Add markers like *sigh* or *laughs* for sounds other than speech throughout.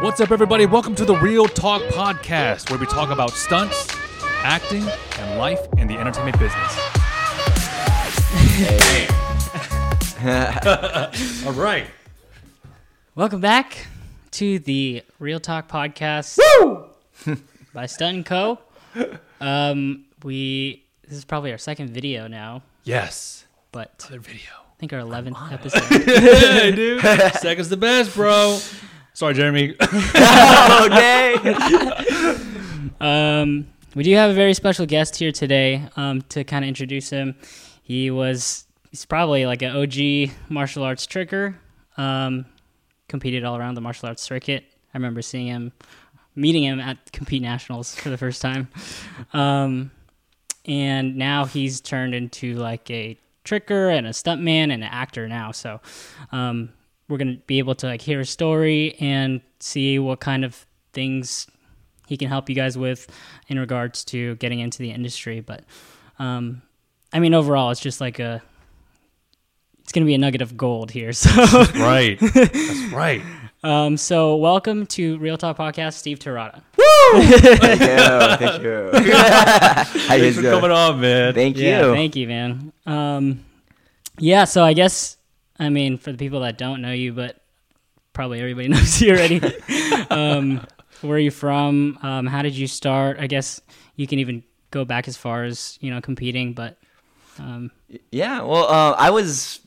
What's up, everybody? Welcome to the Reel Talk Podcast, where we talk about stunts, acting, and life in the entertainment business. *laughs* All right. Welcome back to the Reel Talk Podcast Woo! *laughs* by Stuntin' Co. Um, we this is probably our second video now, Yes. but Other video. I think our eleventh episode. *laughs* hey, dude. Second's the best, bro. Sorry, Jarmin. *laughs* okay. *laughs* Um, we do have a very special guest here today. Um, to kind of introduce him, he was he's probably like an OG martial arts tricker. Um, competed all around the martial arts circuit. I remember seeing him, meeting him at Compete Nationals for the first time. Um, and now he's turned into like a tricker and a stuntman and an actor now. So, um, we're gonna be able to like hear his story and see what kind of things he can help you guys with in regards to getting into the industry. But, um, I mean, overall, it's just like a, it's gonna be a nugget of gold here. *laughs* So, right. That's right. *laughs* um, so welcome to Reel Talk Podcast, Steve Terada. Thank you. Thank you. Thanks for coming on, man. Thank Yeah, you. thank you, man. Um, yeah, so I guess I mean for the people that don't know you, but probably everybody *laughs* knows you already. um, where are you from? Um, how did you start? I guess you can even go back as far as you know competing, but um, Yeah, well, uh, I was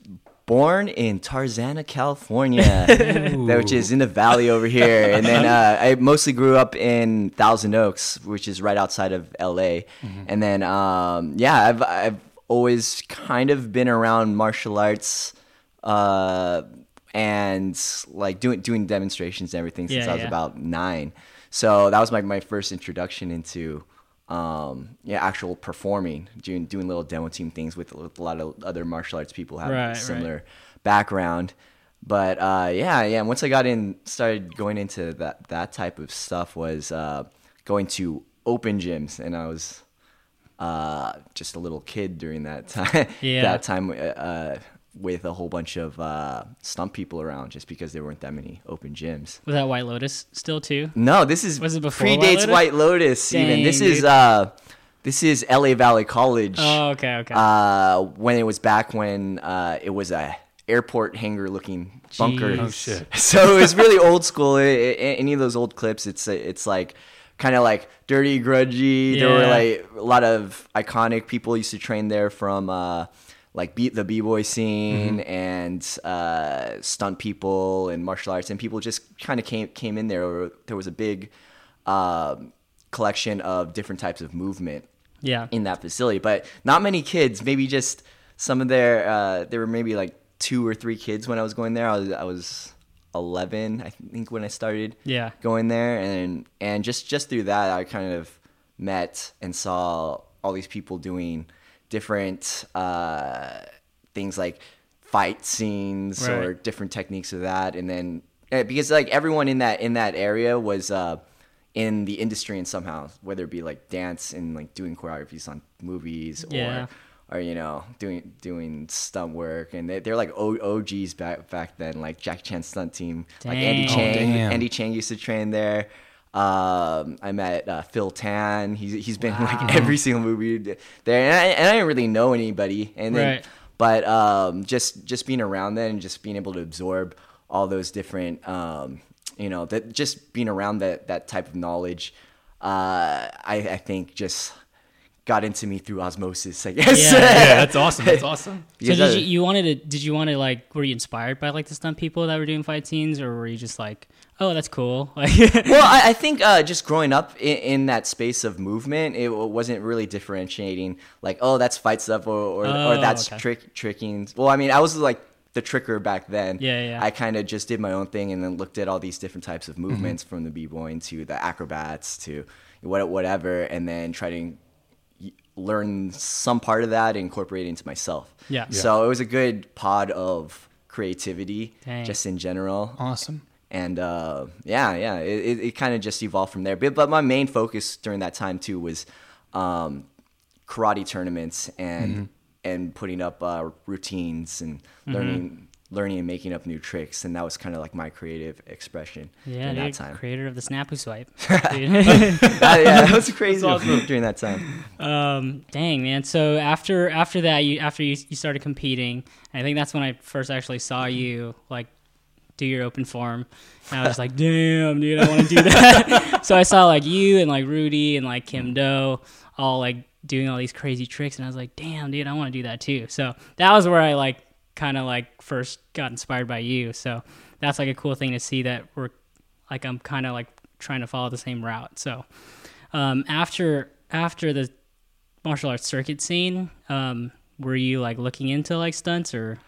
born in Tarzana, California, *laughs* which is in the valley over here. And then *laughs* uh, I mostly grew up in Thousand Oaks, which is right outside of LA. And then, um, yeah, I've, I've always kind of been around martial arts uh, and like doing, doing demonstrations and everything since Yeah, I was yeah. about nine. So that was my, my first introduction into um, yeah, actual performing, doing doing little demo team things with, with a lot of other martial arts people have Right, a similar background. But uh, yeah, yeah. Once I got in, started going into that that type of stuff was uh, going to open gyms, and I was uh, just a little kid during that *laughs* time. Yeah. that time uh, uh, with a whole bunch of uh, stunt people around, just because there weren't that many open gyms. was that White Lotus still too? No, this is Was it before predates White Lotus? White Lotus. even Dang, this is uh, this is LA Valley College. Oh, okay, okay. Uh, when it was back when uh, it was a airport hangar looking bunker. Oh, shit. *laughs* So it was really old school. I- I- any of those old clips, it's it's like kind of like dirty, grudgy. There were like a lot of iconic people used to train there from uh, like beat the b boy scene and uh, stunt people and martial arts, and people just kind of came came in there. There was a big um, collection of different types of movement yeah, in that facility, but not many kids. Maybe just some of their. Uh, there were maybe like two or three kids when I was going there. I was I was eleven, I think, when I started yeah, going there, and and just just through that, I kind of met and saw all these people doing different uh, things like fight scenes or different techniques of that, and then eh, because like everyone in that in that area was. Uh, in the industry and somehow whether it be like dance and like doing choreographies on movies Yeah. or or you know doing doing stunt work and they, they're like o- OGs back back then like Jackie Chan stunt team like Andy Dang. Oh, Chang. Andy Cheng used to train there um, I met uh, Phil Tan he's he's been in like every single movie there and I, and I didn't really know anybody and then Right. but um, just just being around that and just being able to absorb all those different um, you know that just being around that that type of knowledge uh, I, I think just got into me through osmosis I guess Yeah. *laughs* Yeah, that's awesome. That's awesome. *laughs* So did you, you wanted to? Did you want to like? Were you inspired by like the stunt people that were doing fight scenes, or were you just like, oh, that's cool? *laughs* Well, I, I think uh, just growing up in, in that space of movement, it wasn't really differentiating like, oh, that's fight stuff or or, or Oh, that's okay. trick tricking. Well, I mean, I was like the tricker back then. Yeah, yeah. I kind of just did my own thing and then looked at all these different types of movements from the b-boying to the acrobats to what whatever, and then try to learn some part of that and incorporate it into myself. Yeah. Yeah. So it was a good pod of creativity, Dang. just in general Awesome. And uh, yeah, yeah, it, it, kind of just evolved from there. But, but my main focus during that time too was um, karate tournaments and and putting up uh, routines and learning learning and making up new tricks, and that was kind of like my creative expression Yeah, in that time. creator of the Snapu swipe. *laughs* Dude. That- *laughs* yeah, that was crazy during that time. um, dang man. So after after that, you after you, you started competing, I think that's when I first actually saw you like do your open form. And I was like, damn, dude, I want to do that. *laughs* so I saw like you and like Rudy and like Kim Do all like doing all these crazy tricks, and I was like, damn, dude, I want to do that too. So that was where I like kind of like first got inspired by you. So that's like a cool thing to see that we're like I'm kind of like trying to follow the same route. So um, after after the martial arts circuit scene, um, were you like looking into like stunts or?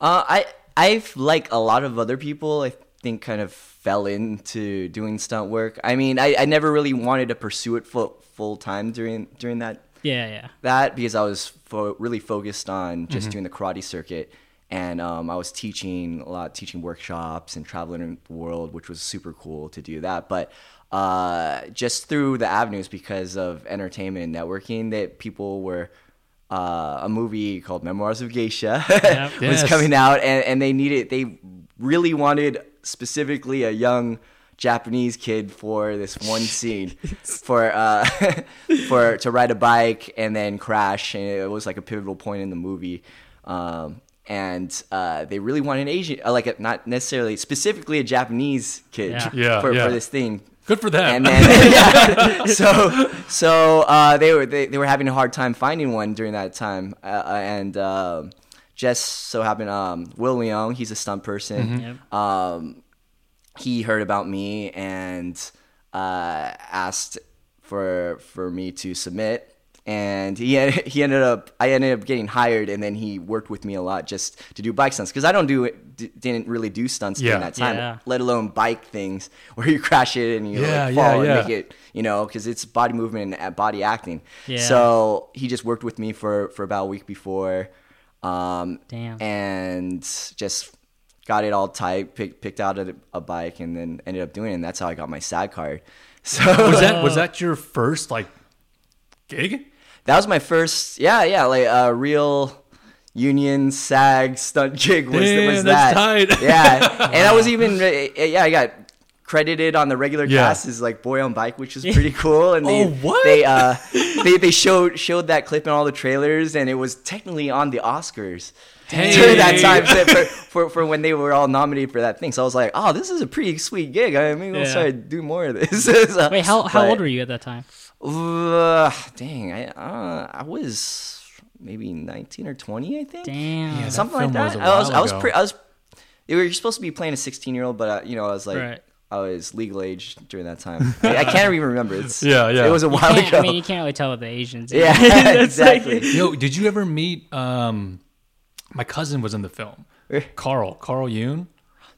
Uh, I I've like a lot of other people. I think kind of fell into doing stunt work. I mean, I, I never really wanted to pursue it full full time during during that Yeah, yeah. that because I was fo- really focused on just doing the karate circuit, and um, I was teaching a lot, teaching workshops and traveling the world, which was super cool to do that. But uh, just through the avenues because of entertainment and networking, that people were. Uh, a movie called Memoirs of Geisha *laughs* Yep. was Yes. coming out, and, and they needed, they really wanted specifically a young Japanese kid for this one *laughs* scene for uh *laughs* for to ride a bike and then crash and it was like a pivotal point in the movie um and uh, they really wanted an Asian, uh, like a, not necessarily specifically a Japanese kid Yeah. Yeah, for, yeah. for this thing. Good for them. And then *laughs* yeah, *laughs* so so uh, they were they, they were having a hard time finding one during that time, uh, uh, and um just so happened um, Will Leong, he's a stunt person. Yep. Um, he heard about me and uh, asked for for me to submit. And he *laughs* he ended up I ended up getting hired, and then he worked with me a lot just to do bike stunts because I don't do d- didn't really do stunts Yeah. during that time, Yeah. let alone bike things *laughs* where you crash it and you Yeah, like, fall yeah. and make it you know because it's body movement and body acting. Yeah. So he just worked with me for for about a week before, um, Damn. and just got it all tight, pick, picked out a, a bike, and then ended up doing it. And that's how I got my SAG card. *laughs* So was that was that your first like gig? That was my first, yeah, yeah, like a real union SAG stunt gig was, Damn, was that's that. tight. Yeah, and I was even, yeah, I got credited on the regular Yeah. cast as like boy on bike, which was pretty cool. And they, Oh, what? they, uh, they, they showed showed that clip in all the trailers, and it was technically on the Oscars. Hey. During that time so for, for, for when they were all nominated for that thing, so I was like, "Oh, this is a pretty sweet gig. I mean, we'll Yeah. start to do more of this." *laughs* So- Wait, how how but- old were you at that time? Uh, dang, I uh, I was maybe nineteen or twenty, I think. Damn. Yeah, that Something like film was that. a I was while I was pre- I was. You were supposed to be playing a sixteen year old, but uh, you know I was like Right. I was legal age during that time. *laughs* I, I can't even remember. It's *laughs* Yeah, yeah. It was a while ago. I mean, you can't really tell with the Asians. yeah, *laughs* It's like- exactly. Yo, did you ever meet? Um, my cousin was in the film. Carl, Karl Yune.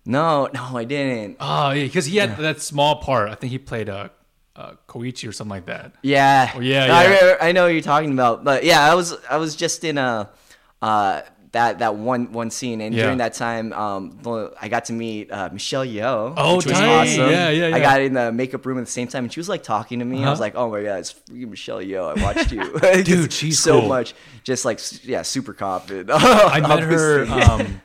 no, no, I didn't. Oh, yeah, because he had that small part. I think he played uh, uh, Koichi or something like that. Yeah, Oh, yeah, No, I, yeah. re- I know what you're talking about, but yeah, I was I was just in a uh, that that one one scene, and Yeah. during that time, um, I got to meet uh, Michelle Yeoh, Oh, which was awesome. Yeah, yeah, I got in the makeup room at the same time, and she was like talking to me. I Uh-huh. was like, oh my god, it's freaking Michelle Yeoh. I watched you, *laughs* *laughs* Dude, she's so cool. much, just like yeah, super confident. *laughs* I met her um,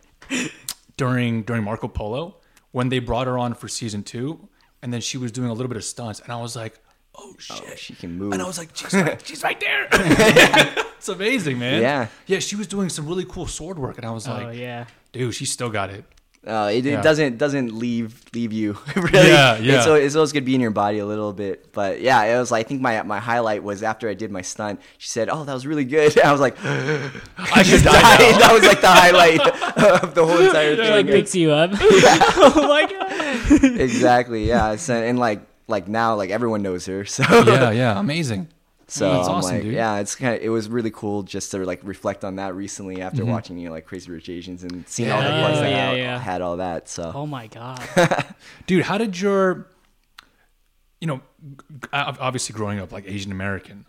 during during Marco Polo when they brought her on for season two, and then she was doing a little bit of stunts, and I was like, "Oh, oh shit!" Oh, she can move. and I was like, "She's right, *laughs* she's right there." *laughs* it's amazing, man. Yeah. yeah. She was doing some really cool sword work, and I was Oh like, yeah. "Dude, she still got it." Uh, it, Yeah. it doesn't doesn't leave leave you *laughs* really. Yeah, yeah. It's, al- it's always good to be in your body a little bit, but yeah, it was. I think my my highlight was after I did my stunt. She said, "Oh, that was really good." *laughs* I was like, *gasps* I could die. died. *laughs* That was like the highlight of the whole entire It like thing. picks you up. oh my god. exactly. Yeah. So, and like like now, like everyone knows her. So yeah, yeah, amazing. So That's awesome, like, dude. yeah, it's kind of it was really cool just to like reflect on that recently after Mm-hmm. watching you know, like Crazy Rich Asians and seeing all the Yeah. parts Oh, that yeah, I yeah. had all that. So Oh my god. *laughs* Dude, how did your, you know, obviously growing up like Asian American,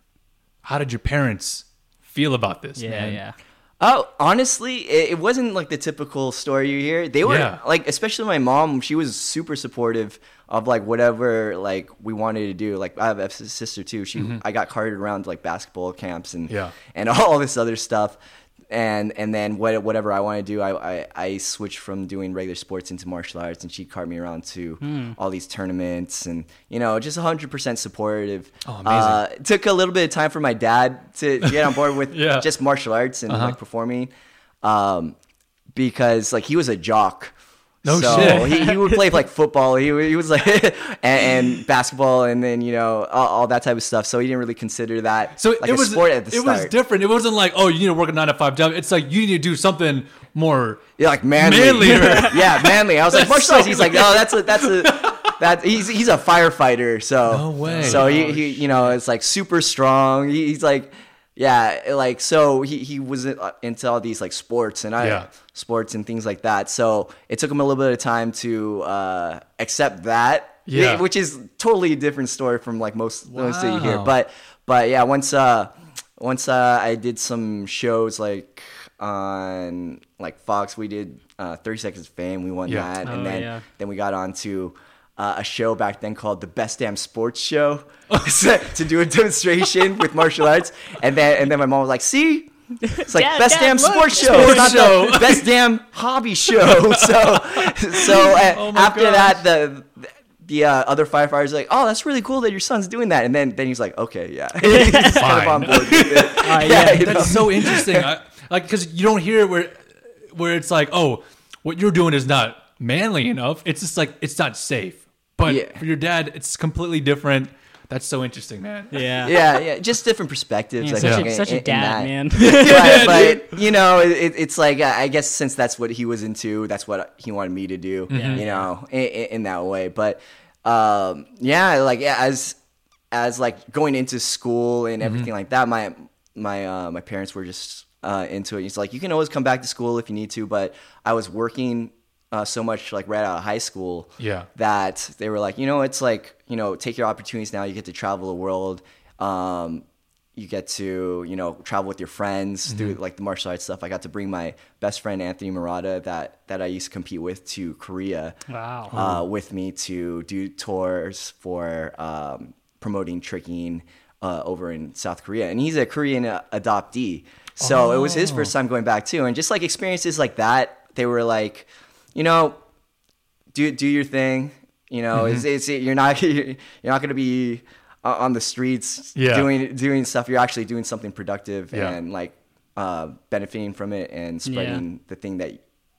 how did your parents feel about this? Yeah, man? yeah. Oh, honestly, it, it wasn't like the typical story you hear. They were Yeah. like, especially my mom. She was super supportive of like whatever like we wanted to do. Like I have a sister too. She mm-hmm. I got carted around to like basketball camps and Yeah. and *laughs* all this other stuff. And and then what, whatever I want to do, I, I I switched from doing regular sports into martial arts, and she cart me around to Hmm. all these tournaments, and you know, just 100% supportive. Oh, amazing. Uh, it took a little bit of time for my dad to get on board with *laughs* Yeah. just martial arts and Uh-huh. like performing, um, because like he was a jock. No so shit. He, he would play like football. He, he was like *laughs* and, and basketball, and then you know all, all that type of stuff. So he didn't really consider that So like it a was sport at the it start. was different. It wasn't like oh you need to work a nine to five job. It's like you need to do something more. Yeah, like manly. Manlier. *laughs* yeah, manly. I was like, *laughs* martial arts. so He's like, oh, that's a that's a that he's he's a firefighter. So No way. So he, oh, he you know it's like super strong. He, he's like yeah like so he he was uh, into all these like sports and I Yeah. sports and things like that. So it took him a little bit of time to uh, accept that. Yeah. Which is totally a different story from like most most that you hear. But but yeah, once uh once uh, I did some shows like on like Fox, we did uh, 30 Seconds of Fame. We won Yeah. that, Oh, and then yeah. then we got on to uh, a show back then called the Best Damn Sports Show *laughs* to do a demonstration with martial arts, and then and then my mom was like, "See." It's like Dad, best Dad, damn look, sports show, sports not show. the *laughs* best damn hobby show. *laughs* So, so uh, Oh after gosh. that, the the uh, other firefighters are like, "Oh, that's really cool that your son's doing that." And then then he's like, "Okay, yeah." he's kind of Fine. on board with it. Uh, yeah, you know? That's so interesting. I, like because you don't hear it where where it's like oh what you're doing is not manly enough. It's just like it's not safe. But Yeah. for your dad, it's completely different. That's so interesting, man. *laughs* Yeah. yeah, yeah, just different perspectives. Man, I such, think, a, in- such a dad, that. man. *laughs* but, but you know, it, it's like I guess since that's what he was into, that's what he wanted me to do. Yeah. You know, in, in in that way. But um, yeah, like yeah, as as like going into school and everything like that, my my uh, my parents were just uh, into it. It's like you can always come back to school if you need to, but I was working. Uh, so much like right out of high school Yeah. that they were like you know it's like you know take your opportunities now you get to travel the world um, you get to you know travel with your friends Mm-hmm. through like the martial arts stuff i got to bring my best friend anthony murata that that i used to compete with to korea Wow. uh, with me to do tours for um, promoting tricking uh, over in South Korea, and he's a Korean uh, adoptee. So it was his first time going back too, and just like experiences like that, they were like, you know, do do your thing. You know, it's, it's you're not *laughs* you're not going to be on the streets Yeah. doing doing stuff. You're actually doing something productive Yeah. and like uh, benefiting from it and spreading the thing that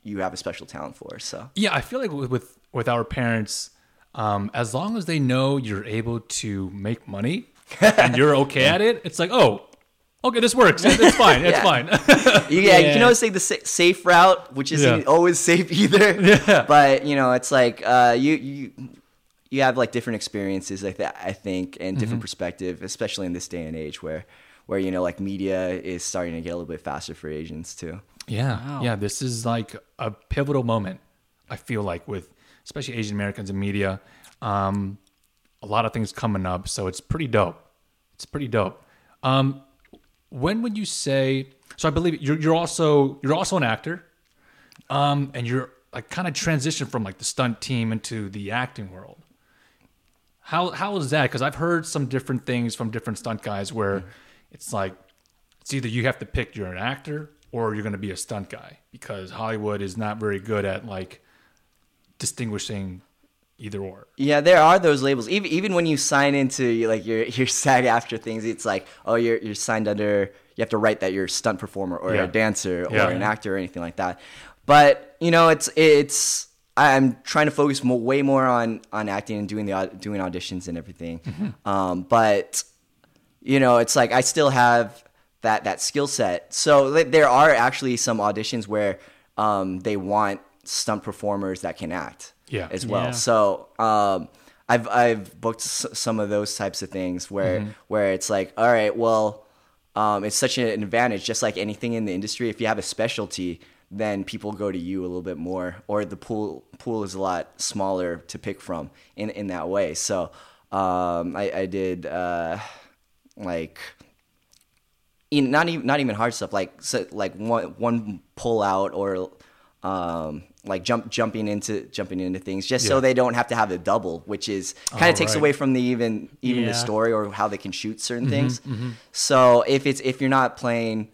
you have a special talent for. So Yeah, I feel like with with, with our parents, um, as long as they know you're able to make money *laughs* and you're okay at it, it's like, oh, okay, this works. It's fine. It's *laughs* Yeah. fine. You, yeah, you *laughs* Yeah. can always take the safe route, which isn't Yeah. always safe *laughs* either. Yeah. But you know, it's like uh, you you you have like different experiences like that. I think, and Mm-hmm. different perspective, especially in this day and age where where you know like media is starting to get a little bit faster for Asians too. Yeah, Wow. yeah. This is like a pivotal moment. I feel like with especially Asian Americans in media, um, a lot of things coming up. So it's pretty dope. It's pretty dope. Um, when would you say? So I believe you're you're also you're also an actor, um, and you're like kind of transitioned from like the stunt team into the acting world. How how is that? Because I've heard some different things from different stunt guys where it's like it's either you have to pick you're an actor or you're going to be a stunt guy because Hollywood is not very good at like distinguishing either or. Yeah, there are those labels. Even even when you sign into like your *laughs* your SAG after things, it's like oh you're you're signed under. You have to write that you're a stunt performer or Yeah. a dancer Yeah. or an actor or anything like that. But you know, it's it's I'm trying to focus more, way more on on acting and doing the doing auditions and everything. Um, but you know, it's like I still have that that skill set. So there are actually some auditions where um, they want stunt performers that can act Yeah. as well. Yeah. So um, I've I've booked s- some of those types of things where Mm-hmm. where it's like, all right, well, um, it's such an advantage, just like anything in the industry. If you have a specialty, then people go to you a little bit more, or the pool pool is a lot smaller to pick from in in that way. So um, I, I did uh, like in, not even not even hard stuff like so, like one one pull out or um, like jump jumping into jumping into things just Yeah. so they don't have to have a double, which is kind Oh, of takes right. away from the even even Yeah. the story or how they can shoot certain Mm-hmm, things. So if it's if you're not playing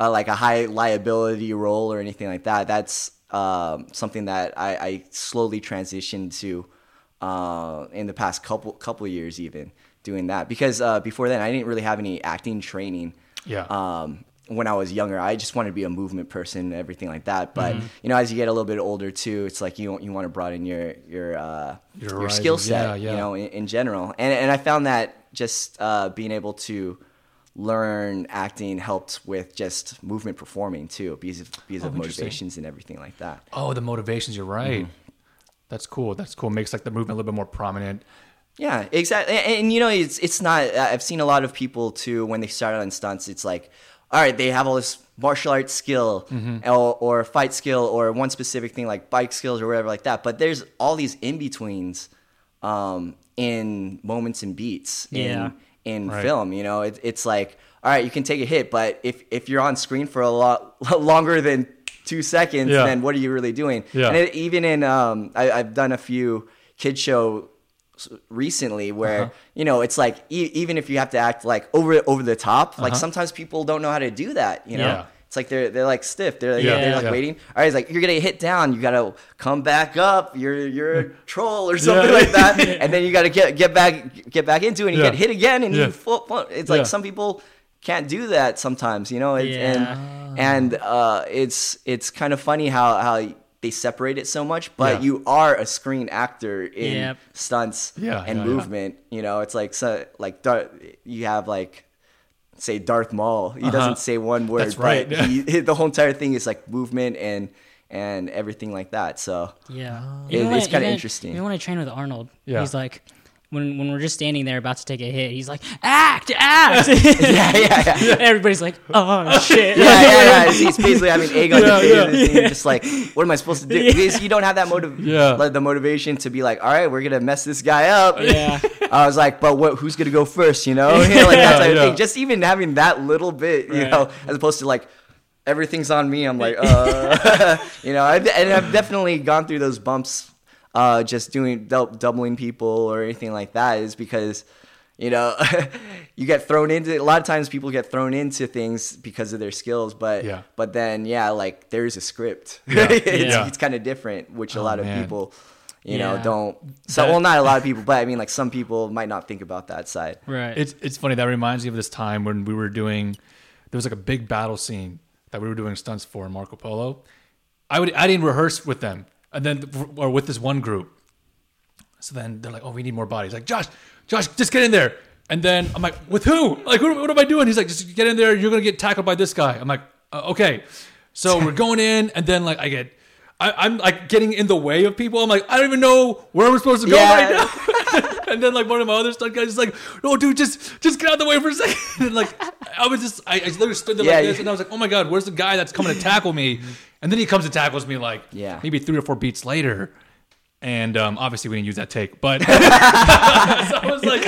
uh, like a high liability role or anything like that. That's um, something that I, I slowly transitioned to uh, in the past couple couple years, even doing that. Because uh, before then, I didn't really have any acting training. Yeah. Um, when I was younger, I just wanted to be a movement person and everything like that. But Mm-hmm. you know, as you get a little bit older too, it's like you you want to broaden your your uh, Your your, skill set, Yeah, yeah. you know, in, in general. And and I found that just uh, being able to learn acting helped with just movement performing too, because of, because Oh, of motivations and everything like that. Oh, the motivations. You're right. Mm-hmm. That's cool. That's cool. Makes like the movement a little bit more prominent. Yeah, exactly. And, and, you know, it's it's not. I've seen a lot of people too when they start on stunts. It's like, all right, they have all this martial arts skill or, or fight skill or one specific thing like bike skills or whatever like that. But there's all these in betweens um, in moments and beats in Yeah. in Right. film. You know, it, it's like, all right, you can take a hit, but if if you're on screen for a lot *laughs* longer than two seconds, Yeah. then what are you really doing? Yeah. And it, even in um, I, I've done a few kid show recently where Uh-huh. you know it's like e- even if you have to act like over over the top like Uh-huh. sometimes people don't know how to do that you know? Yeah. it's like they're they're like stiff. They're Yeah, they're like yeah. waiting. All right it's like you're gonna hit down. You gotta come back up. You're you're a *laughs* troll or something like that. *laughs* And then you gotta get get back get back into it and you get hit again and you full, full- it's like some people can't do that sometimes you know? Yeah. and and uh it's it's kind of funny how how they separate it so much but Yeah. you are a screen actor in Yep. stunts Yeah, and yeah, yeah. movement. You know, it's like so like you have like say Darth Maul. He Uh-huh. doesn't say one word, That's right. but he, *laughs* the whole entire thing is like movement and and everything like that. So Yeah, It- Even it's kinda even- interesting. Even when I train with Arnold, Yeah. he's like, when when we're just standing there about to take a hit, he's like, act, act. *laughs* yeah, yeah, yeah. *laughs* Everybody's like, oh *laughs* shit. Yeah, yeah, yeah. He's- He's basically having egg on Yeah, your yeah. face, and just like, what am I supposed to do? Because you don't have that motive, Yeah. like, the motivation to be like, all right, we're gonna mess this guy up. Yeah. I was like, but what? Who's gonna go first? You know, you know like that Yeah, type of yeah. thing. Just even having that little bit, you Right. know, as opposed to like everything's on me. I'm like, uh, you know, I've, and I've definitely gone through those bumps, uh, just doing dou- doubling people or anything like that. Is because. You know, *laughs* you get thrown into a lot of times. People get thrown into things because of their skills, but Yeah. but then yeah, like there's a script. *laughs* Yeah. it's Yeah. it's kind of different, which a Oh, lot of people, you know, don't. So That- well, not a lot of people, but I mean, like some people might not think about that side. Right. It's it's funny that reminds me of this time when we were doing there was like a big battle scene that we were doing stunts for Marco Polo. I would I didn't rehearse with them, and then or with this one group. So then they're like, "Oh, we need more bodies." Like Josh, Josh, just get in there. And then I'm like, "With who? Like, what, what am I doing?" He's like, "Just get in there. You're gonna get tackled by this guy." I'm like, uh, "Okay." So *laughs* we're going in, and then like I get. I, I'm like getting in the way of people. I'm like, I don't even know where I'm supposed to go Yeah. right now. *laughs* and then like one of my other stunt guys is like, "No, dude, just just get out of the way for a second. *laughs* And like I was just I, I literally stood there Yeah, like this, and I was like, "Oh my god, where's the guy that's coming to tackle me?" And then he comes and tackles me like Yeah. maybe three or four beats later. And um, obviously we didn't use that take, but *laughs* *laughs* so I was like,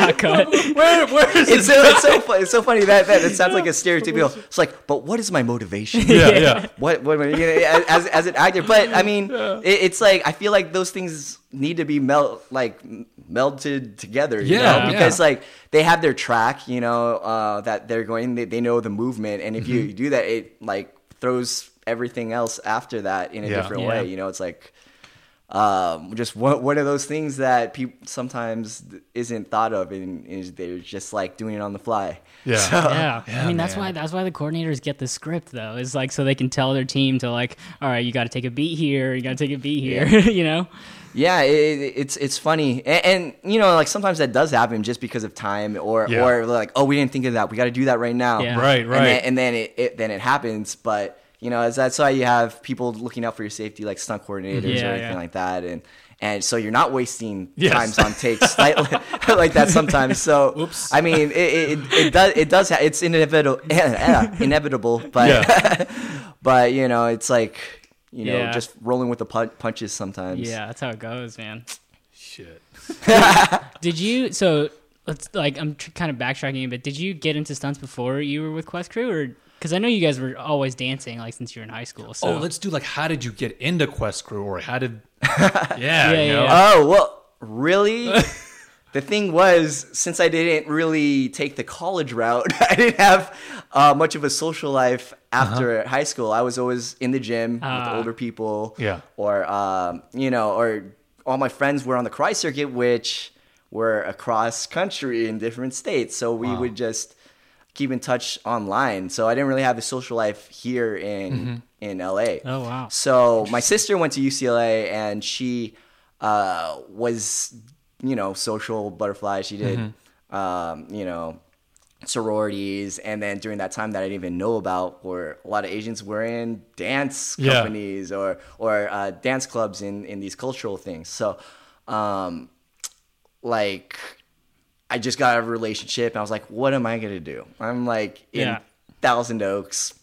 "Where, where is It's this?" so, it's so funny. It's so funny that, that it sounds like a stereotypical. *laughs* It's like, but what is my motivation? Yeah, yeah, What, what you know, as, as an actor? But I mean, it, it's like I feel like those things need to be melt like melted together. You Yeah, know? because yeah. like they have their track, you know, uh, that they're going. They, they know the movement, and if Mm-hmm. you do that, it like throws everything else after that in a Yeah. different Yeah. way. You know, it's like um, just one, one of those things that people sometimes isn't thought of, and is they're just like doing it on the fly. Yeah. So- yeah. *laughs* Yeah, I mean that's man. why that's why the coordinators get the script though. Is like so they can tell their team to like, all right, you got to take a beat here, you got to take a beat here, *laughs* you know. Yeah, it, it- it's it's funny, and, and you know, like sometimes that does happen just because of time, or Yeah. or like, oh, we didn't think of that, we got to do that right now, Yeah. Right, And right. then, and then it, it then it happens, but you know, as that's why you have people looking out for your safety, like stunt coordinators Yeah, or anything yeah. like that, and and so you're not wasting Yes. times on takes *laughs* like, *laughs* like that sometimes. So, Oops. I mean, it, it, it does it does ha- it's inevitable *laughs* inevitable, but Yeah. but you know, it's like you know, Yeah. just rolling with the pun- punches sometimes. Yeah, that's how it goes, man. Shit. Did you? So let's like I'm tr- kind of backtracking a bit. Did you get into stunts before you were with Quest Crew, or because I know you guys were always dancing like since you were in high school? So Oh, let's do like how did you get into Quest Crew or how did *laughs* Yeah, Yeah, you know? yeah. Oh well, really? *laughs* the thing was, since I didn't really take the college route, *laughs* I didn't have uh, much of a social life after high school. I was always in the gym Ah. with older people, Yeah. or um, you know, or all my friends were on the cry circuit, which were across country in different states. So we Wow. would just keep in touch online. So I didn't really have a social life here in in LA. Oh, wow. So my sister went to UCLA and she uh, was, you know, social butterfly. She did, um, you know, sororities, and then during that time that I didn't even know about, where a lot of Asians were in dance Yeah. companies or or uh, dance clubs in in these cultural things. So, um, like. I just got out of a relationship and I was like, what am I gonna do? I'm like in Yeah. Thousand Oaks,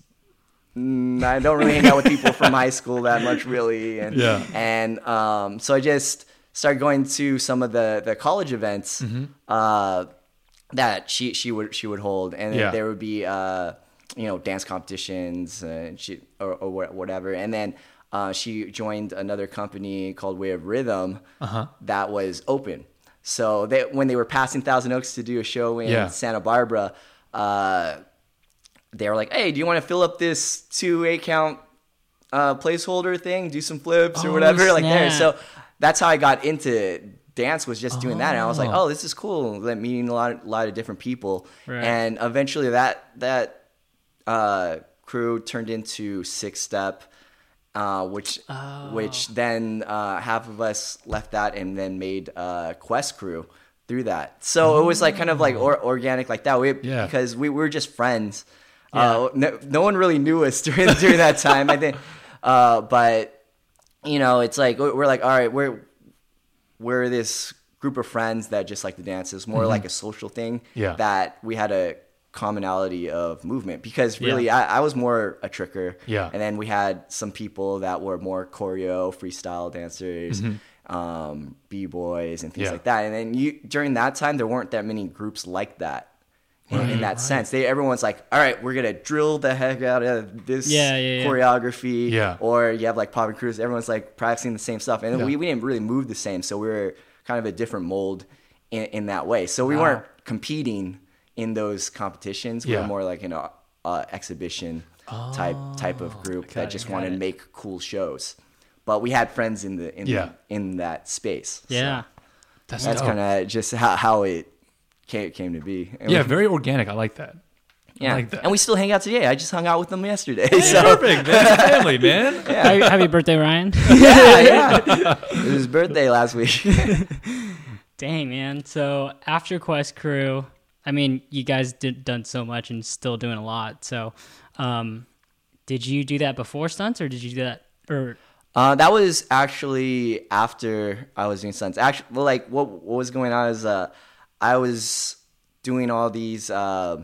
Mm, I don't really hang out with people from high school that much, really. And Yeah. and um, so I just started going to some of the the college events Mm-hmm. uh, that she she would she would hold, and Yeah. there would be uh, you know dance competitions and she or, or whatever, and then. Uh, she joined another company called Way of Rhythm Uh-huh. that was open. So they, when they were passing Thousand Oaks to do a show in Yeah. Santa Barbara, uh, they were like, "Hey, do you want to fill up this two eight count uh, placeholder thing? Do some flips or Oh, whatever *laughs* like there." So that's how I got into dance was just doing that, and I was like, Oh. "Oh, this is cool." Like meeting a lot, lot of different people, Right. and eventually that that uh, crew turned into Six Step. Uh, which, Oh. which then uh, half of us left that and then made uh, Quest Crew through that. So it was like kind of like or, organic like that. We, Yeah. because we were just friends. Uh, no, no one really knew us *laughs* during during that time. I think, uh, but you know, it's like we're we're like, all right, we're we're this group of friends that just like to dance. It's more like a social thing. Mm-hmm. Yeah. That we had a commonality of movement because really I, I was more a tricker. Yeah. And then we had some people that were more choreo, freestyle dancers, um, b boys, and things Mm-hmm. Yeah. like that. And then you during that time there weren't that many groups like that. In, in Right, that sense, they everyone's like, "All right, we're gonna drill the heck out of this Yeah, yeah, yeah. choreography." Yeah. Or you have like Pop and Cruise, everyone's like practicing the same stuff, and Yeah. we, we didn't really move the same, so we were kind of a different mold in, in that way. So we Wow. weren't competing in those competitions. We Yeah. were more like an uh, exhibition type type of group that it, just got wanted to make cool shows. But we had friends in the in Yeah. in that space. So Yeah. That's, that's kind of just how, how it came, came to be. And yeah, we- very organic. I like that. yeah. like that. And we still hang out today. I just hung out with them yesterday. So So perfect, man. Family, man. *laughs* Happy, happy birthday, Ryan. *laughs* yeah, yeah. It was his birthday last week. *laughs* Dang, man. So after Quest Crew, I mean, you guys did done so much and still doing a lot. So, um, did you do that before stunts, or did you do that? Or Uh, that was actually after I was doing stunts. Actually, well, like what what was going on is uh, I was doing all these uh,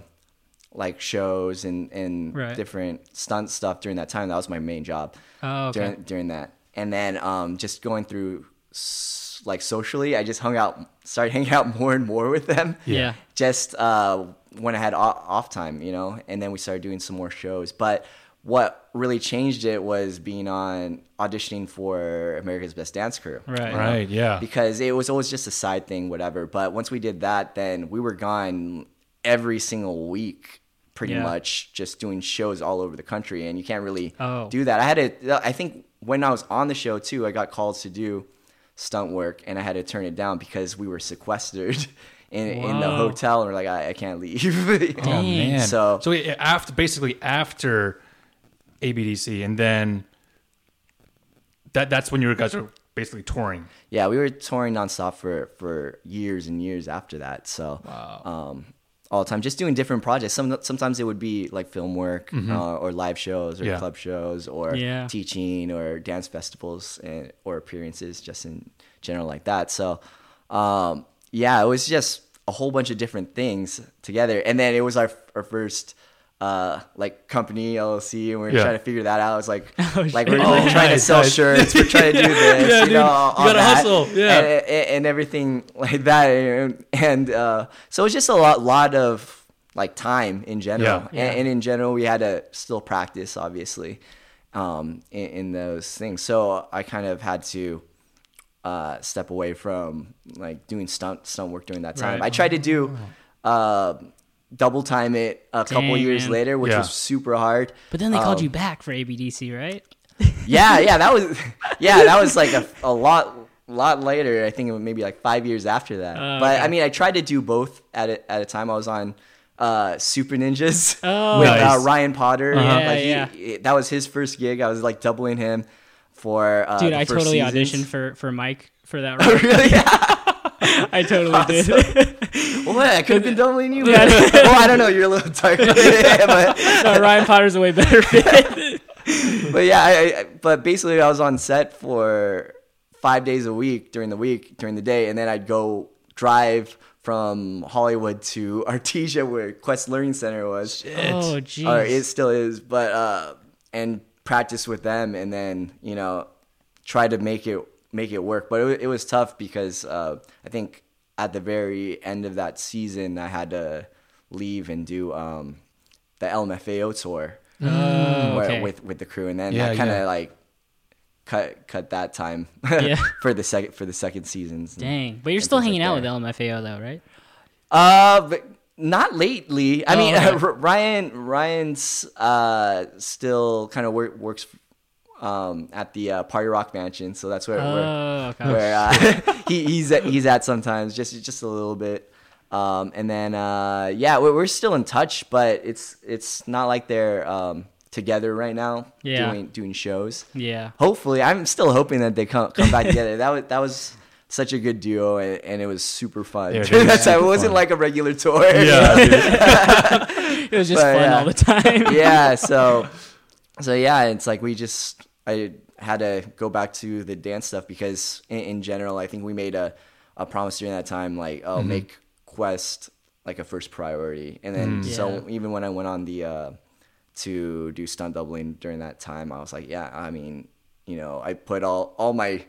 like shows and and Right. different stunt stuff during that time. That was my main job oh, okay. during during that. And then um, just going through s- like socially, I just hung out, started hanging out *laughs* more and more with them. yeah. just uh, when I had off time, you know, and then we started doing some more shows. But what really changed it was being on auditioning for America's Best Dance Crew. Right. Right. Yeah. Because it was always just a side thing, whatever. But once we did that, then we were gone every single week, pretty Yeah. much, just doing shows all over the country. And you can't really Oh. do that. I had to, I think when I was on the show too, I got called to do stunt work and I had to turn it down because we were sequestered *laughs* in, in the hotel. And we're like, I, I can't leave. *laughs* Oh man. So- so after basically after ABDC, and then that that's when you guys are basically touring. yeah, we were touring nonstop for, for years and years after that. So, Wow. um, all the time, just doing different projects. Some sometimes it would be like film work uh, or live shows or Yeah. club shows or Yeah. teaching or dance festivals and, or appearances, just in general like that. So, um, yeah, it was just a whole bunch of different things together. And then it was our our first. Uh, like company LLC, and we are Yeah. trying to figure that out. It's like, *laughs* Oh, like we're, Oh, we're trying to sell nice. shirts, we're trying to do *laughs* this, Yeah, you dude. know, You all gotta that. hustle, yeah. And, and, and everything *laughs* like that and, and uh, so it's just a lot lot of like time in general Yeah. And, and in general we had to still practice obviously um, in, in those things so i kind of had to uh, step away from like doing stunt stunt work during that time. Right. I tried to do uh, double time it a couple years man. later, which Yeah. was super hard. But then they called Um, you back for ABDC, right? *laughs* Yeah, yeah, that was *laughs* yeah, that was like a, a lot lot later. I think it was maybe like five years after that. Oh, but okay. I mean, I tried to do both at a, at a time. I was on uh, Supah Ninjas *laughs* Oh. with Nice. uh, Ryan Potter. Uh-huh. Yeah, Like, he- yeah. he- that was his first gig. I was like doubling him for uh, Dude, the I first totally seasons. auditioned for for Mike for that role. really? Yeah. *laughs* I totally did. *laughs* Well, I could have been doubling you. Yeah. But, *laughs* well, I don't know. You're a little dark. but, no, Ryan Potter's a way better fit. but yeah, I, I, but basically, I was on set for five days a week during the week, during the day, and then I'd go drive from Hollywood to Artesia, where Quest Learning Center was, oh, or it still is, but uh, and practice with them, and then you know try to make it make it work. But it, it was tough because uh, I think at the very end of that season, I had to leave and do um, the LMFAO tour Oh, where- okay. with with the crew, and then Yeah, I kind of yeah. like cut cut that time *laughs* Yeah. for the second for the second seasons. and- Dang. But you're still hanging like out with that. LMFAO, though, right? Uh, but not lately. I Oh, mean, *laughs* okay. Ryan Ryan's uh still kind of work, works um at the uh, Party Rock Mansion, so that's where where, Oh, okay. where uh, *laughs* he, he's at, he's at sometimes, just just a little bit. Um, and then uh, yeah, we're, we're still in touch, but it's it's not like they're um together right now Yeah. doing doing shows. Yeah. Hopefully, I'm still hoping that they come come back together. That was that was such a good duo, and, and it was super fun. Yeah, *laughs* it During was super it wasn't fun. like a regular tour. Yeah, dude. *laughs* It was just But, fun yeah. all the time. yeah. So, so yeah, it's like we just I had to go back to the dance stuff because in, in general, I think we made a a promise during that time, like oh, make Quest like a first priority, and then so Yeah. even when I went on the uh, to do stunt doubling during that time, I was like, yeah, I mean, you know, I put all all my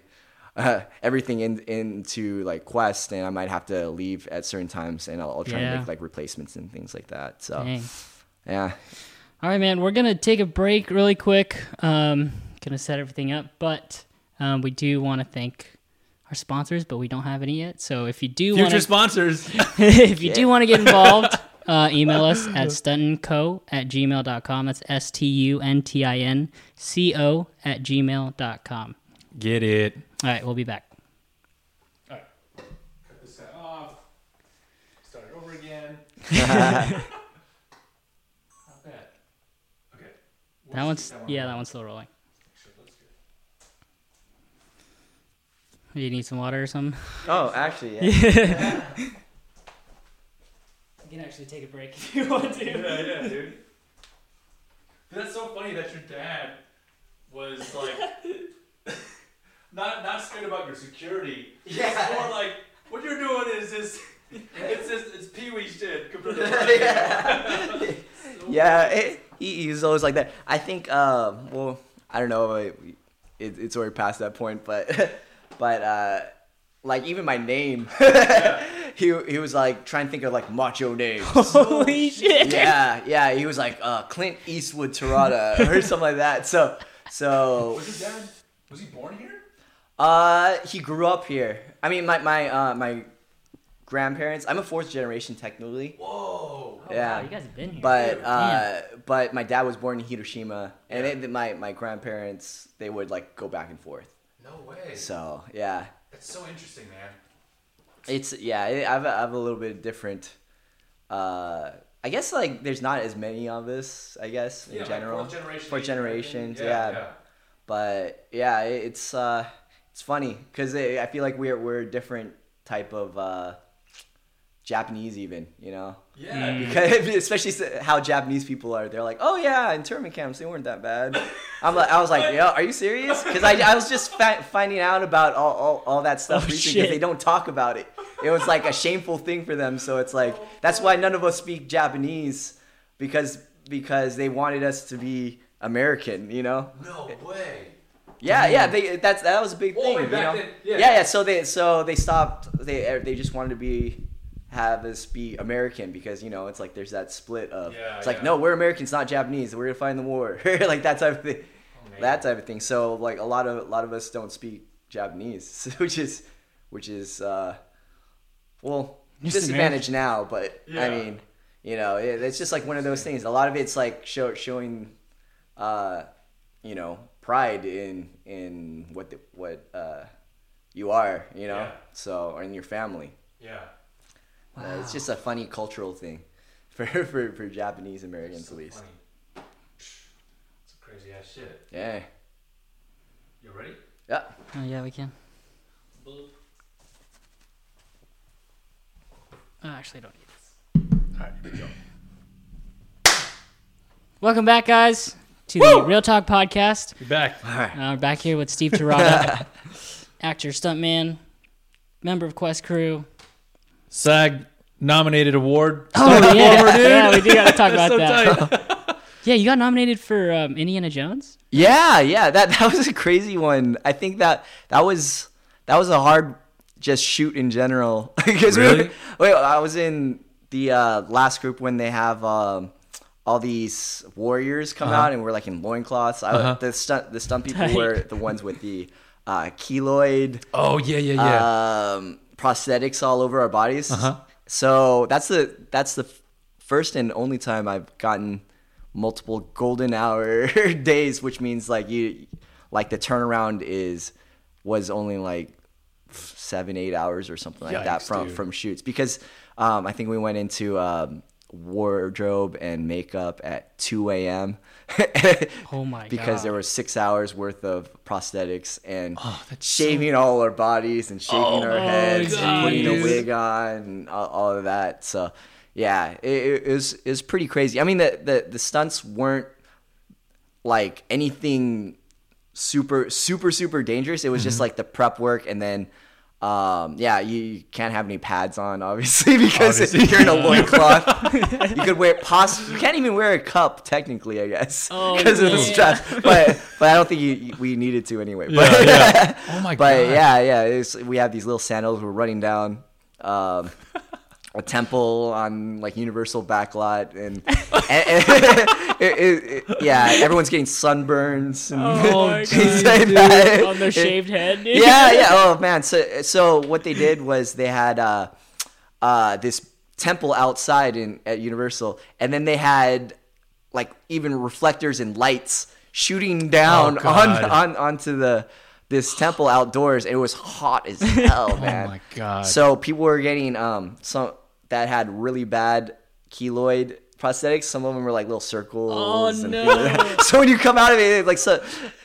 uh, *laughs* everything in into like Quest, and I might have to leave at certain times, and I'll, I'll try Yeah. and make like replacements and things like that. So Dang. yeah, All right, man. We're gonna take a break really quick. Um, gonna set everything up, but um, we do want to thank our sponsors, but we don't have any yet. So if you do want Future to, sponsors. *laughs* if you do want to get *laughs* involved, uh, email us at stuntinco at gmail.com. That's S T U N T I N C O at gmail.com. Get it. All right, we'll be back. All right. Cut this set off. Start it over again. *laughs* Not bad. Okay. That one's yeah, that one's still rolling. You need some water or something? Oh, actually, yeah. *laughs* You can actually take a break *laughs* if you want to. Yeah, yeah, dude. That's so funny that your dad was like *laughs* not not scared about your security. Yeah. It's more like what you're doing is this. It's just it's Pee Wee shit compared to yeah, yeah it, he, he's always like that. I think, uh, well, I don't know, it, it, it's already past that point, but, but, uh, like even my name, *laughs* he he was like trying to think of like macho names. *laughs* Holy shit! yeah, yeah, he was like uh, Clint Eastwood Terada or *laughs* something like that. So, so Was his dad? Was he born here? uh, he grew up here. I mean, my my uh, my grandparents. I'm a fourth generation technically. Whoa. yeah. Oh, Wow, you guys have been here. But uh, but my dad was born in Hiroshima, and then my my grandparents they would like go back and forth. No way. So yeah, It's so interesting, man. it's yeah. I have a, I have a little bit different. Uh, I guess like there's not as many of us. I guess in Yeah, like general, fourth generation, fourth Asian generations. American. Yeah, but yeah, it's uh, it's funny because I feel like we're we're a different type of uh, Japanese even. You know. Yeah. Mm. *laughs* because especially how Japanese people are, they're like, "Oh yeah, internment camps they weren't that bad." *laughs* I'm like, I was like, "Yo, are you serious?" Because I, I was just fa- finding out about all, all, all that stuff Oh, recently because they don't talk about it. It was like a shameful thing for them, so it's like that's why none of us speak Japanese because because they wanted us to be American, you know. No way. Yeah, yeah, they that's that was a big Oh, thing, wait, you know. then, yeah. yeah, yeah. So they so they stopped. They they just wanted to be have us be American because you know it's like there's that split of Yeah, it's like yeah. no we're Americans not Japanese we're gonna fight in the war *laughs* like that type of thing Oh, that type of thing so like a lot of a lot of us don't speak Japanese, *laughs* which is which is uh, well Just disadvantage now, but I mean, you know, it, it's just like one of those things. A lot of it's like show, showing, uh, you know, pride in in what the, what uh, you are, you know, Yeah. so or in your family. Yeah. Uh, it's just a funny cultural thing *laughs* for for, for Japanese Americans at least. It's a crazy ass shit. Yeah, You ready? yeah. Oh yeah, we can. Oh, actually, I don't need this. All right, here we go. Welcome back, guys, to the Reel Talk podcast. Be back. All right. Uh, we're back here with Steve Terada, *laughs* actor, stuntman, member of Quest Crew. SAG nominated award. Oh yeah, Former *laughs* dude. yeah, we do got to talk *laughs* about so that. *laughs* Yeah, you got nominated for um, Indiana Jones. Yeah, yeah, that that was a crazy one. I think that that was that was a hard just shoot in general because we Really? were, wait, I was in the uh, last group when they have um, all these warriors come out and we're like in loincloths. I, Uh-huh. The stunt the stunt people Tight. were the ones with the uh, keloid Oh yeah, yeah, yeah. um, prosthetics all over our bodies. Uh-huh. So that's the that's the first and only time I've gotten multiple golden hour *laughs* days, which means like you like the turnaround is was only like seven eight hours or something like that from dude. from shoots because um, I think we went into um, wardrobe and makeup at 2 a.m. *laughs* Oh my god. because God. there were six hours worth of prosthetics and Oh, that's so- shaving all our bodies and shaving our Oh, heads God, and putting a wig on and all, all of that. So yeah, it, it, it was it was pretty crazy. I mean the, the the stunts weren't like anything super super super dangerous. It was Mm-hmm. just like the prep work and then. Um, yeah, you, you can't have any pads on, *laughs* obviously, because Obviously. you're in a loincloth. *laughs* you could wear poss- You can't even wear a cup, technically, I guess, Oh, because of the man. strap. But but I don't think you, you- we needed to anyway. Yeah, But, yeah. *laughs* Oh my but god. yeah, yeah, it's, we have these little sandals. We're running down um, a temple on like Universal backlot, and, *laughs* *laughs* and- and- it- it- it- yeah, everyone's getting sunburns. And Oh *laughs* my things God, like dude. that. on their shaved head. dude. yeah, yeah. Oh man. So so what they did was they had uh, uh, this temple outside in at Universal, and then they had like even reflectors and lights shooting down Oh, on, on onto the this temple outdoors. It was hot as hell, man. Oh my god. So people were getting um some that had really bad keloid prosthetics. Some of them were like little circles. Oh, and no. like. *laughs* So when you come out of it, like so,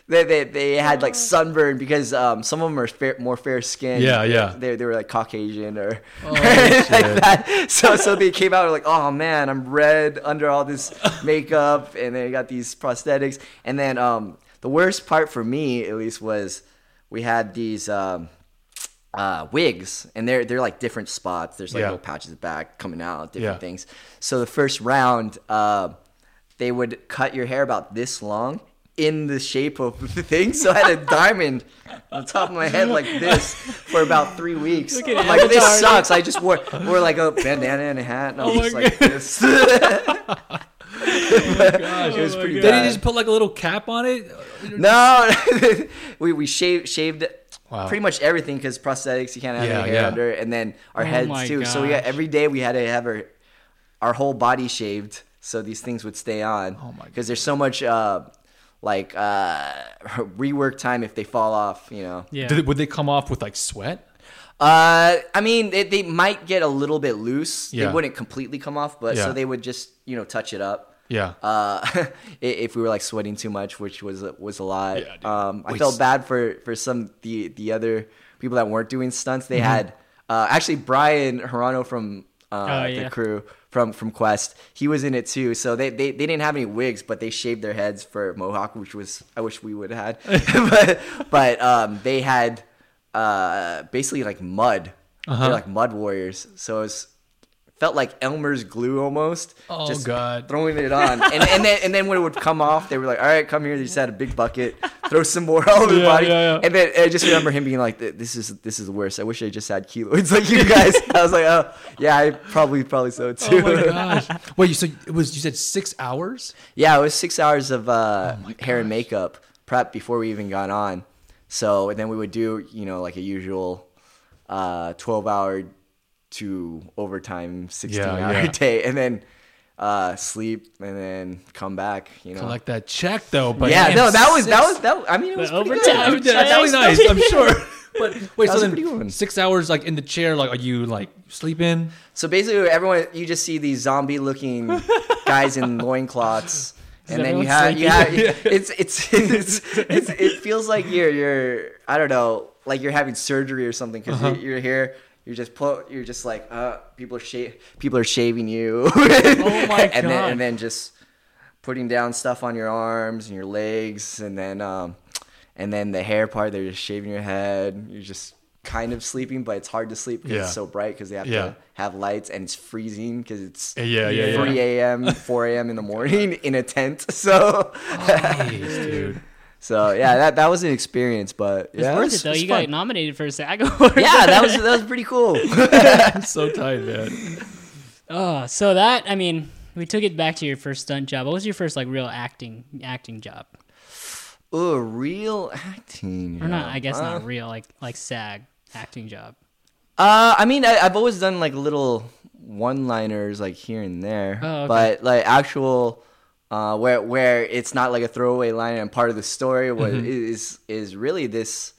they they, they had like sunburn because um some of them are fair, more fair skinned. Yeah, yeah. They, they were like Caucasian or Oh, *laughs* like that. So so they came out like, oh man, I'm red under all this makeup, and they got these prosthetics. And then um the worst part for me at least was we had these um uh, wigs, and they're they're like different spots. There's like Yeah. little patches of back coming out, different Yeah. things. So the first round, uh, they would cut your hair about this long in the shape of the thing. So I had a diamond on top of my head like this for about three weeks. Look at I'm like, this Avatar, sucks. I just wore wore like a bandana and a hat, and I was *laughs* Oh just my like this. gosh, it was Oh my pretty God. Did he just put like a little cap on it? No, *laughs* we we shaved shaved Wow. pretty much everything because prosthetics you can't have Yeah, any hair yeah. under, and then our Oh heads my too. So we got, every day we had to have our our whole body shaved so these things would stay on. Oh my Because there's so much uh, like uh, rework time if they fall off. You know. Yeah. Did, would they come off with like sweat? Uh, I mean, they, they might get a little bit loose. Yeah. They wouldn't completely come off, but Yeah. so they would just you know touch it up. Yeah. Uh, *laughs* if we were like sweating too much, which was was a lot. Yeah, um, I Wait, felt bad for for some the the other people that weren't doing stunts. Mm-hmm. They had uh, actually Brian Hirano from uh, Oh, the yeah. crew from from Quest. He was in it too. So they, they they didn't have any wigs, but they shaved their heads for Mohawk, which was I wish we would have had. *laughs* but but um, they had uh, basically like mud. Uh-huh. They're like mud warriors. So it was felt like Elmer's glue almost. Oh, just God. Throwing it on, and and then and then when it would come off, they were like, "All right, come here." They just had a big bucket, throw some more all over the body, yeah, yeah. and then I just remember him being like, "This is this is the worst. I wish I just had keloids *laughs* like you guys." I was like, "Oh, yeah, I probably probably so too." Oh my *laughs* gosh. Wait, so it was you said six hours? Yeah, it was six hours of uh, Oh hair and makeup prep before we even got on. So and then we would do you know like a usual uh, 12 hour to overtime 16 Yeah, hour yeah. *laughs* day, and then uh, sleep and then come back. You know. Collect that check though. But yeah, no, that was that was that. I mean, it was overtime good. check. That's nice. I'm *laughs* sure. *laughs* But wait, so then pretty good one. six hours like in the chair, like are you like sleeping? So basically, everyone you just see these zombie-looking guys in loincloths, and then you have you have it's, it's it's it's it feels like you're you're I don't know like you're having surgery or something because Uh-huh. you're, you're here. You're just put. You're just like uh, people are sha- people are shaving you. *laughs* Oh my and then and then just putting down stuff on your arms and your legs, and then um, and then the hair part. They're just shaving your head. You're just kind of sleeping, but it's hard to sleep because Yeah. it's so bright because they have Yeah. to have lights and it's freezing because it's Yeah, yeah, yeah. 3 a.m., 4 a.m. in the *laughs* morning in a tent. *laughs* So, dude. So yeah, that that was an experience, but It's yeah, worth was- it though. was You fun. got nominated for a SAG award. Yeah, that was that was pretty cool. *laughs* *laughs* so tight, man. Oh, so that I mean, we took it back to your first stunt job. What was your first like real acting acting job? Ooh, real acting. Or not? yeah. I guess Uh, not real. Like like SAG acting job. Uh, I mean, I, I've always done like little one-liners like here and there, Oh, okay. but like actual, uh, where where it's not like a throwaway line and part of the story was Mm-hmm. is is really this.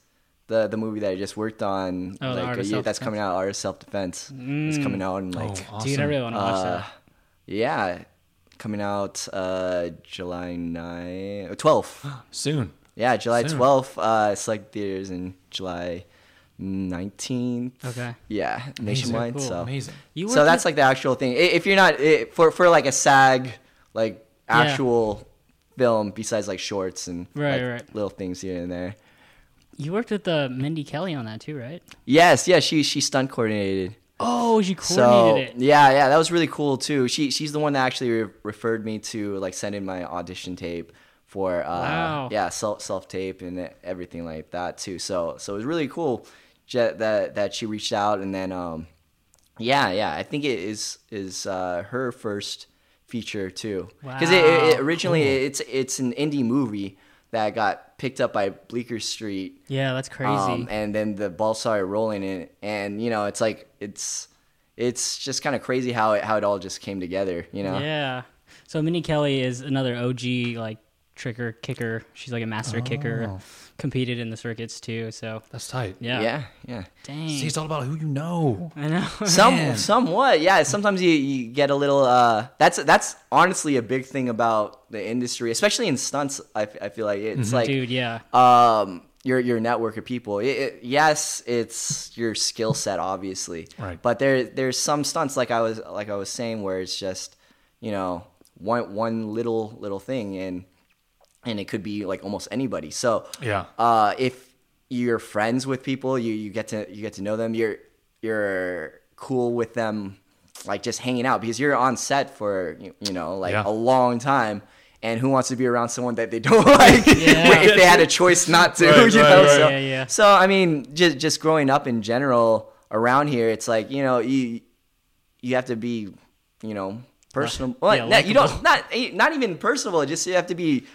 The, the movie that I just worked on, Oh, like a year, that's coming out, Art of Self Defense. It's coming out in like Oh, awesome. Dude, I really want to watch Uh, that. yeah, coming out uh July 9 12th. *gasps* Soon. Yeah, July Soon. 12th. Uh select theaters in July 19th. Okay. Yeah, nationwide. Cool. So Amazing. You so that's with- like the actual thing. If you're not i for for like a SAG like Yeah. actual film besides like shorts and Right, like, right. little things here and there. you worked with uh, Mindy Kelly on that too, right? Yes, yeah, she she stunt coordinated. Oh, she So coordinated it. yeah, yeah, that was really cool too. She she's the one that actually re- referred me to like send in my audition tape for uh Wow. yeah self self tape and everything like that too. So so it was really cool that that she reached out and then um yeah yeah I think it is is uh, her first feature too because it, it, Wow, originally it's it's an indie movie that got picked up by Bleecker Street Yeah, that's crazy. um, and then the ball started rolling in, and you know, it's like it's it's just kind of crazy how it how it all just came together. You know, Yeah. So Minnie Kelly is another OG like tricker kicker. She's like a master kicker. Competed in the circuits too. So That's tight. yeah. yeah, yeah. Dang. See, it's all about who you know. I know. *laughs* Some Man. somewhat, yeah. Sometimes you, you get a little. Uh, that's that's honestly a big thing about the industry, especially in stunts. I, f- I feel like it's like Dude, yeah. um your your network of people. It, it- yes, it's your skill set, obviously. Right. But there there's some stunts like I was like I was saying where it's just you know one one little little thing and and it could be like almost anybody. So Yeah. uh, if you're friends with people, you you get to you get to know them. You're you're cool with them, like just hanging out because you're on set for you, you know like Yeah. a long time. And who wants to be around someone that they *laughs* don't like Yeah. *laughs* if they had a choice not to? Right, you right, know? right. So, Yeah, yeah. so I mean, just just growing up in general around here, it's like you know you you have to be you know personal. Well, yeah, not- you don't not not even personable. Just you have to be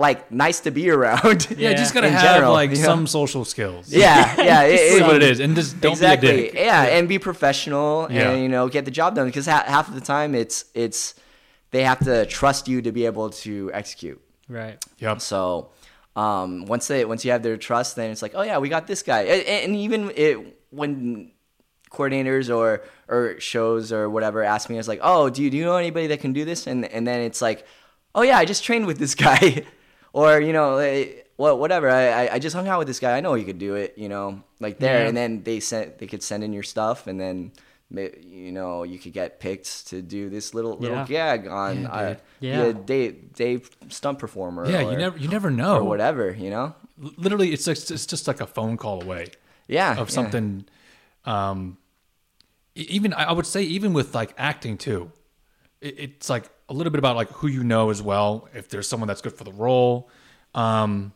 like nice to be around. *laughs* Yeah, Yeah. just gotta have general, like you know? some social skills. Yeah, yeah, *laughs* it, This it- what it is, and just don't exactly. be a dick. Yeah, and be professional, Yeah. and you know, get the job done. Because ha- half of the time, it's it's they have to trust you to be able to execute. Right. Yep. So um, once they once you have their trust, then it's like, oh yeah, we got this guy. And, and even it when coordinators or or shows or whatever ask me, it's like, oh, do you do you know anybody that can do this? And and then it's like, oh yeah, I just trained with this guy, *laughs* or you know, eh, well whatever. I I- just hung out with this guy. I know he could do it. You know, like there. Yeah. And then they sent they could send in your stuff, and then. You know, you could get picked to do this little little Yeah. gag on Yeah, uh. Yeah. the Dave Dave stunt performer. Yeah, or- you never you never know. or whatever, you know? Literally, it's just it's just like a phone call away Yeah. of yeah. something. Um, even I would say even with like acting too, it, it's like a little bit about like who you know as well. If there's someone that's good for the role, um,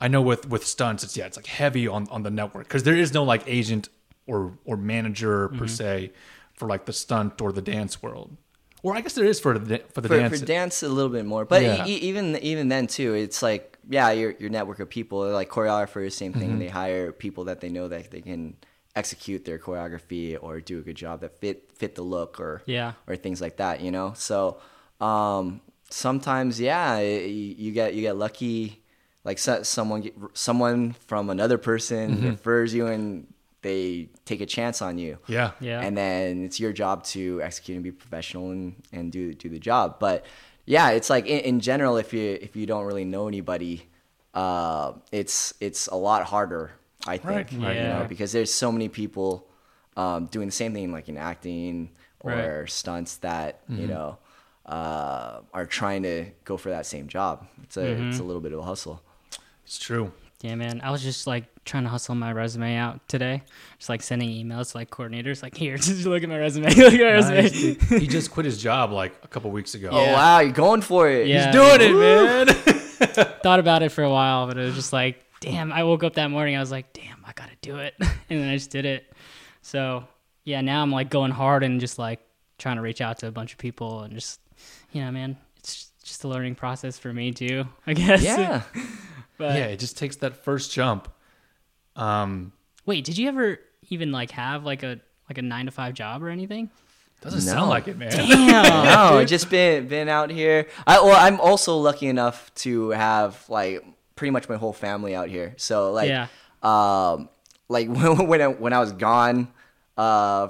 I know with with stunts, it's yeah, it's like heavy on on the network because there is no like agent or or manager Mm-hmm. per se for like the stunt or the dance world. Or I guess there is for the for the For, dance. for dance a little bit more, but Yeah. e- even even then too, it's like yeah, your your network of people, like choreographers, same thing. Mm-hmm. They hire people that they know that they can execute their choreography or do a good job that fit fit the look or Yeah. or things like that. You know, so um, sometimes yeah, you, you get you get lucky. Like so, someone get, someone from another person Mm-hmm. refers you and they take a chance on you Yeah. Yeah. and then it's your job to execute and be professional and, and do do the job. But yeah, it's like in, in general, if you if you don't really know anybody, uh, it's it's a lot harder. I think, Right, you know, because there's so many people um, doing the same thing, like in acting or Right. stunts that you Mm-hmm. know uh, are trying to go for that same job. It's a Mm-hmm. it's a little bit of a hustle. It's true. Yeah, man. I was just like trying to hustle my resume out today. Just like sending emails to like coordinators, like, *laughs* here, *laughs* just look at my resume. *laughs* look at my resume. Nice, dude. he just quit his job like a couple weeks ago. Oh wow, you're going for it. Yeah. He's doing it, man. Thought about it for a while, but it was just like, damn. I woke up that morning. I was like, damn, I gotta do it, *laughs* and then I just did it. So yeah, now I'm like going hard and just like trying to reach out to a bunch of people and just, you know, man, it's just a learning process for me too. I *laughs* guess. Yeah. *laughs* But yeah, it just takes that first jump. Um, wait, did you ever even like have like a like a nine to five job or anything? doesn't No. sound like it, man. Damn. no, just been been out here. I well, I'm also lucky enough to have like pretty much my whole family out here. So like, Yeah. um, like when *laughs* when I, when I was gone, uh,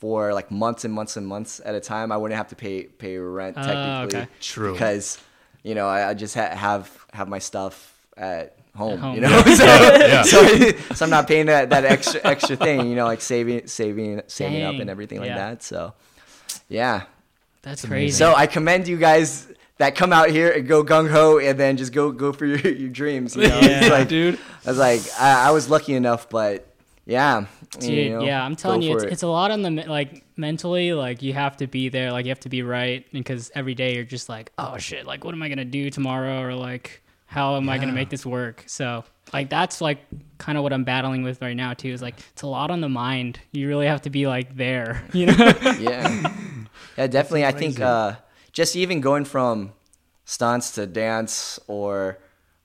for like months and months and months at a time, I wouldn't have to pay pay rent Oh, technically. okay. True. Because you know I, I just ha- have have my stuff at home. home. You know, *laughs* so, yeah. *laughs* so so I'm not paying that that extra extra thing. You know, like saving saving saving up and everything like Yeah. that. So yeah. That's crazy. So I commend you guys that come out here and go gung ho and then just go go for *laughs* your, your dreams. You know? Yeah. Like, dude. I was like, I, I was lucky enough, but yeah, Dude, you know, yeah, I'm telling you, it's, it. it's a lot on the like mentally. Like you have to be there, like you have to be right, because every day you're just like, oh shit, like what am I gonna do tomorrow, or like how am I gonna make this work? So like that's like kind of what I'm battling with right now too. Is like it's a lot on the mind. You really have to be like there, *laughs* you know? yeah, yeah, definitely. I think uh, just even going from stunts to dance or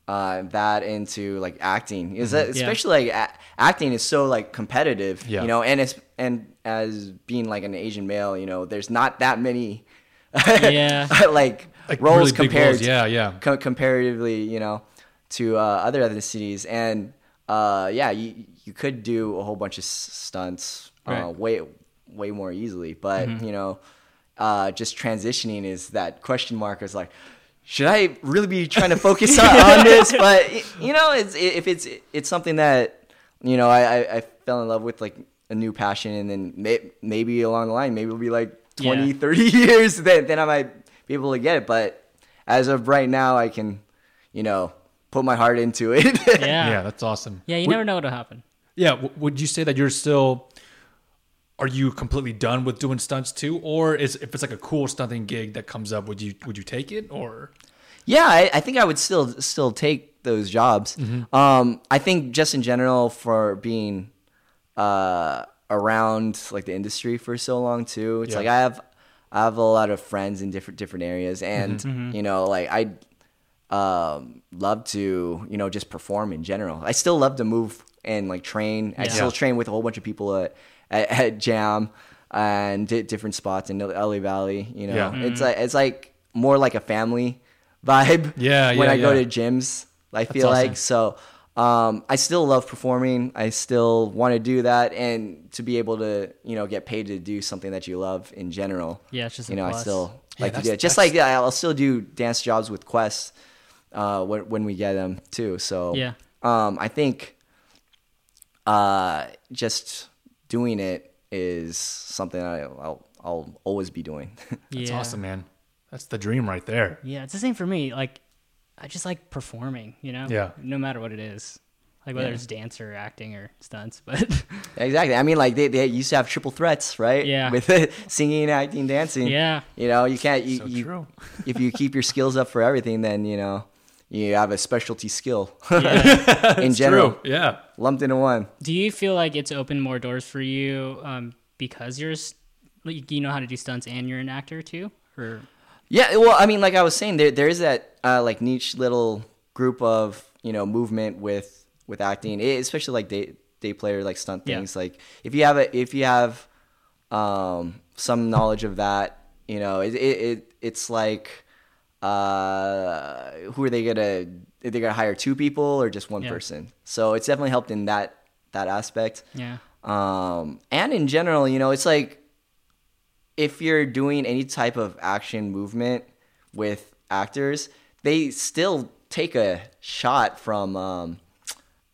uh, that into like acting is that, especially like a- acting is so like competitive, Yeah. you know, and it's and as being like an Asian male, you know, there's not that many Yeah. *laughs* like, Like roles really compared roles. Yeah, yeah. co- comparatively, you know, to uh, other ethnicities. And uh, yeah, you you could do a whole bunch of s- stunts uh, Right. way way more easily, but you know, uh, just transitioning is that question mark. Is like, should I really be trying to focus *laughs* on, on this? But you know, it's if it's it's something that you know I, I, I fell in love with like a new passion, and then may, maybe along the line, maybe it'll be like 20, Yeah. 30 *laughs* years, then then I might be able to get it. But as of right now, I can, you know, put my heart into it. *laughs* yeah. Yeah, that's awesome. Yeah, you Would- never know what'll happen. Yeah, w- would you say that you're still? Are you completely done with doing stunts too, or is if it's like a cool stunting gig that comes up, would you would you take it or? Yeah, I, I think I would still still take those jobs. Mm-hmm. Um, I think just in general for being uh, around like the industry for so long too. It's Yeah. like I have I have a lot of friends in different different areas, and Mm-hmm. you know, like I um, love to you know just perform in general. I still love to move and like train. I still train with a whole bunch of people at at, at Jam and di- different spots in LA Valley. You know, Yeah. it's like it's like more like a family vibe. *laughs* Yeah, when yeah, I go yeah. to gyms, I feel awesome. like so. Um, I still love performing. I still want to do that, and to be able to, you know, get paid to do something that you love in general. Yeah, it's just you know, I plus. still Yeah, like to that's- do it. Just like yeah, I'll still do dance jobs with Quest uh, when when we get them too. So Yeah. um, I think uh, just doing it is something I, I'll I'll always be doing. *laughs* That's yeah. awesome, man. That's the dream right there. Yeah, it's the same for me. Like, I just like performing, you know? Yeah. No matter what it is. Like, whether Yeah. it's dance or acting or stunts. *laughs* But exactly. I mean, like they, they used to have triple threats, right? Yeah. With it, *laughs* singing, acting, dancing. yeah. You know, you can't. You, So you, true. if you keep your skills up for everything, then you know you have a specialty skill yeah. *laughs* in general, True. Yeah. lumped into one. Do you feel like it's opened more doors for you um, because you're, like, you know how to do stunts and you're an actor too? Or, Yeah, well, I mean, like I was saying, there there is that uh, like niche little group of you know movement with with acting, eh, especially like day day player like stunt Yeah. things. Like if you have a if you have um, some knowledge of that, you know, it, it, it it's like uh, who are they gonna? Are they gonna hire two people or just one Yeah. person? So it's definitely helped in that that aspect. Yeah. Um, and in general, you know, it's like if you're doing any type of action movement with actors, they still take a shot from um,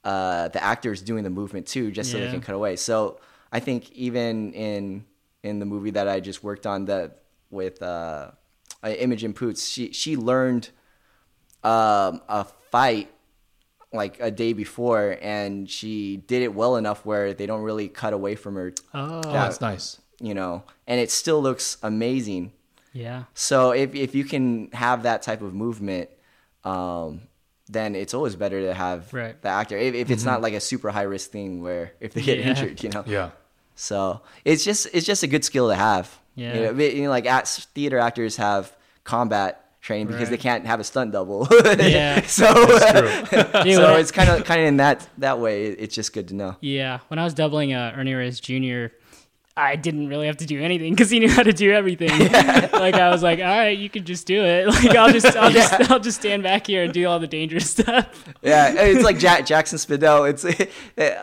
uh, the actors doing the movement too, just so they can cut away. So I think even in in the movie that I just worked on that with uh, uh, Imogen Poots, she she learned um, a fight like a day before, and she did it well enough where they don't really cut away from her, Oh. Yeah. that's nice. you know, and it still looks amazing. Yeah. So if if you can have that type of movement, um, then it's always better to have Right. the actor. If, if it's not like a super high risk thing where if they get Yeah. injured, you know. Yeah. So it's just it's just a good skill to have. Yeah. You know, you know, like at, theater actors have combat training because they can't have a stunt double. *laughs* Yeah. *laughs* so Dude, *laughs* so when I- it's kind of kind of in that that way. It's just good to know. Yeah, when I was doubling uh, Ernie Reyes Jr., I didn't really have to do anything because he knew how to do everything. *laughs* like I was like, all right, you can just do it. *laughs* Like I'll just, I'll *laughs* just, I'll just stand back here and do all the dangerous stuff. Yeah, it's like Jack, Jackson Spidell. It's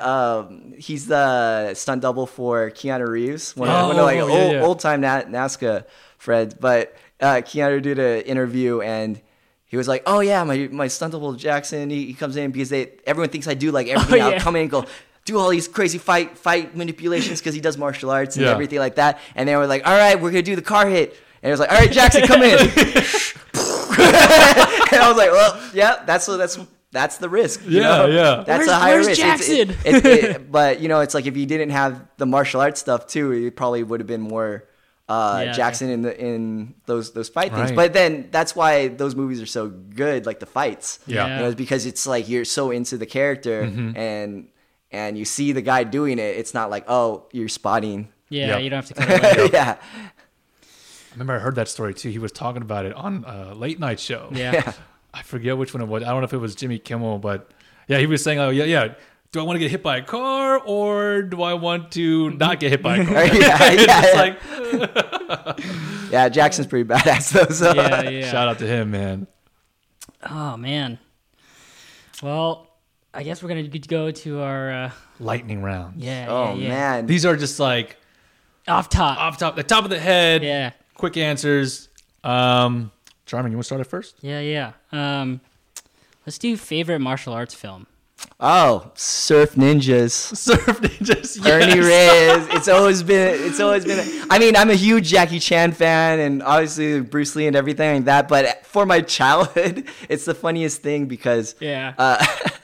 um, he's the stunt double for Keanu Reeves, one, of- one of like Oh, yeah, old, yeah. old time Na- Nazca Fred. But uh, Keanu did an interview and he was like, "Oh yeah, my my stunt double Jackson. He, he comes in because they everyone thinks I do like everything. Oh, yeah. I'll come in and go." Do all these crazy fight fight manipulations because he does martial arts and Yeah. everything like that. And they were like, "All right, we're gonna do the car hit." And it was like, "All right, Jackson, come in." *laughs* and I was like, "Well, yeah, that's that's that's the risk." you Yeah, know? yeah. That's Where's- a higher where's risk. It's- it- Jackson? it- it- *laughs* but you know, it's like if you didn't have the martial arts stuff too, it probably would have been more uh, Yeah. Jackson in the in those those fight things. Right. But then that's why those movies are so good, like the fights. Yeah. Yeah. you know, it's because it's like you're so into the character Mm-hmm. and and you see the guy doing it. It's not like oh you're spotting. Yeah, Yeah. you don't have to *laughs* cut away. yeah. I remember I heard that story too. He was talking about it on a late night show. Yeah. Yeah. I forget which one it was. I don't know if it was Jimmy Kimmel, but yeah, he was saying, "Oh yeah, yeah. Do I want to get hit by a car or do I want to not get hit by a *laughs* car?" yeah, *laughs* yeah, yeah. like Yeah, Jackson's pretty badass though. So Yeah, yeah. shout out to him, man. Oh man. Well, I guess we're gonna go to our uh, Lightning round. yeah. Oh yeah, yeah. man. These are just like Off top. off top, the top of the head. Yeah. Quick answers. Um, Jarmin, you want to start it first? Yeah, yeah. Um, let's do favorite martial arts film. oh, Surf Ninjas. *laughs* Surf Ninjas. Ernie yes. Reyes. It's always been. It's always been. I mean, I'm a huge Jackie Chan fan, and obviously Bruce Lee and everything like that. But for my *laughs* childhood, it's the funniest thing because, Yeah. uh, *laughs*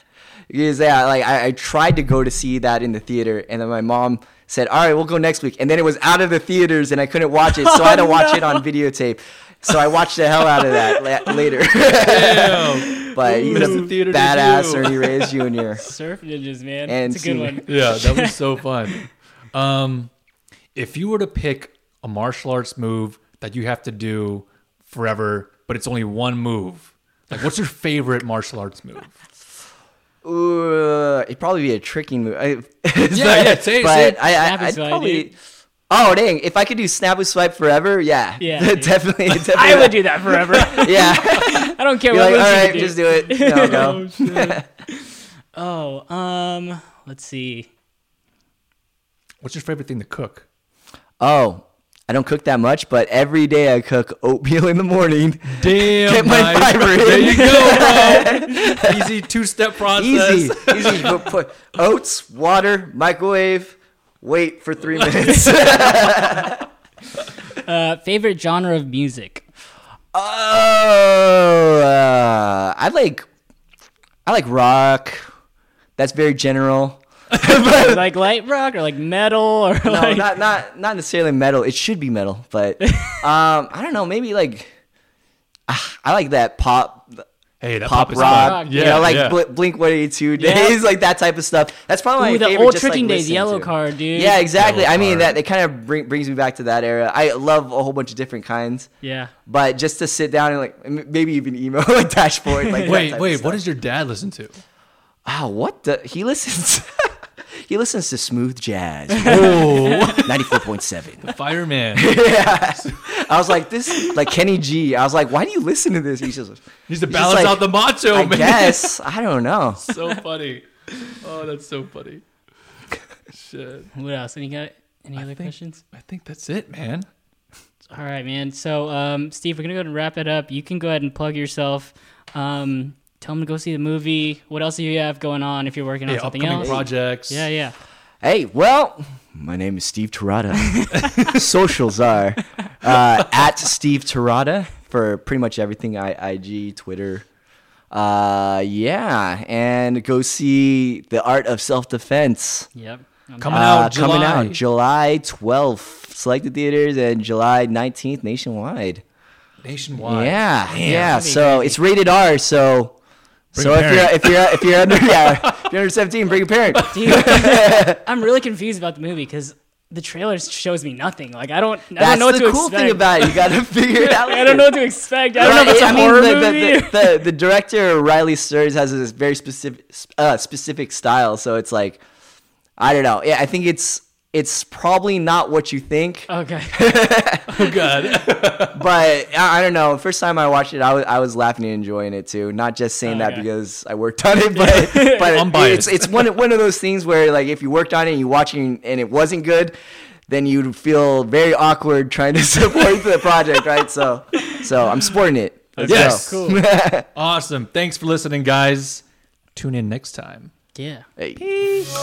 because yeah, like I, I tried to go to see that in the theater, and then my mom said, "All right, we'll go next week," and then it was out of the theaters, and I couldn't watch it, so I had to watch it on videotape. So I watched the hell out of that la- later. *laughs* Damn. but he's Missed a the theater badass debut. Ernie Reyes Jr. *laughs* Surf Ninjas, man. And It's a good Senior. one. yeah, that was so *laughs* fun. Um, if you were to pick a martial arts move that you have to do forever, but it's only one move, like what's your favorite martial arts move? Ooh, it'd probably be a tricking move. I, *laughs* Yeah, yeah, say it, but say it. I, I, I'd swipe, probably. dude. Oh dang! If I could do snap and swipe forever, yeah, Yeah, *laughs* definitely, *laughs* definitely. I would do that forever. Yeah, I don't care be what like, moves all you right, do. just do it. No, go. Oh, shit. oh, um, let's see. What's your favorite thing to cook? Oh, I don't cook that much, but every day I cook oatmeal in the morning. *laughs* Damn, Get my nice. fiber in. There you go, bro. *laughs* Easy two step process. Easy, easy. *laughs* Put, put oats, water, microwave. Wait for three minutes. Uh, favorite genre of music. Oh, uh, I like, I like rock. That's very general. *laughs* like light rock or like metal or No, like not not not necessarily metal. It should be metal, but *laughs* um, I don't know. Maybe like ah, I like that pop. Hey, that pop pop is rock, fun. you Yeah, know, like yeah. Bl- Blink 182 Yeah. days, *laughs* like that type of stuff. That's probably Ooh, my the favorite. old just, like, Tricking Days yellow to. card, dude. Yeah, exactly. Yellow I mean, card. that it kind of bring, brings me back to that era. I love a whole bunch of different kinds, Yeah. but just to sit down and like maybe even emo like dashboard. Like wait, wait. What does your dad listen to? Wow, what the? He listens. He listens to smooth jazz. *laughs* Oh, Ninety-four point seven. fireman. *laughs* yeah. I was like, this, like Kenny G. I was like, why do you listen to this? He's just, He's to just balance like, out the macho I man. guess. *laughs* I don't know. so funny. Oh, that's so funny. Shit. What else? Any got any other think- questions? I think that's it, man. All right, man. So, um, Steve, we're gonna go ahead and wrap it up. You can go ahead and plug yourself. Um, tell them to go see the movie. What else do you have going on if you're working on Hey, something upcoming else? projects. Yeah, yeah. Hey, well, my name is Steve Terada. *laughs* Socials are uh, at Steve Terada for pretty much everything I, IG, Twitter. Uh, yeah, and go see The Art of Self Defense. Yep. Coming out Coming July. out July 12th, selected theaters, and July 19th nationwide. Nationwide. Yeah, Damn. yeah. So crazy. it's rated R. So, Bring so if you're parent. if you're if you're under yeah *laughs* if you're under 17, bring a parent. Dude, *laughs* I'm really confused about the movie because the trailer shows me nothing. Like I don't, I That's don't know what the to cool expect. thing about it. You got to *laughs* figure it out. I don't know what to expect. I don't know if Right, it's a I mean, horror the, the- movie. The, the, the director Riley Stearns has this very specific uh, specific style, so it's like I don't know. Yeah, I think it's it's probably not what you think, okay. *laughs* Oh god. *laughs* *laughs* but I, I don't know. First time I watched it, I was I was laughing and enjoying it too. Not just saying that because I worked on it, but but Unbiased. it's it's one one of those things where like if you worked on it and you watch it and it wasn't good. Then you'd feel very awkward trying to support the project, right? So, so I'm supporting it. Let's Yes. go. Cool. awesome. Thanks for listening, guys. Tune in next time. Yeah. Hey. Peace.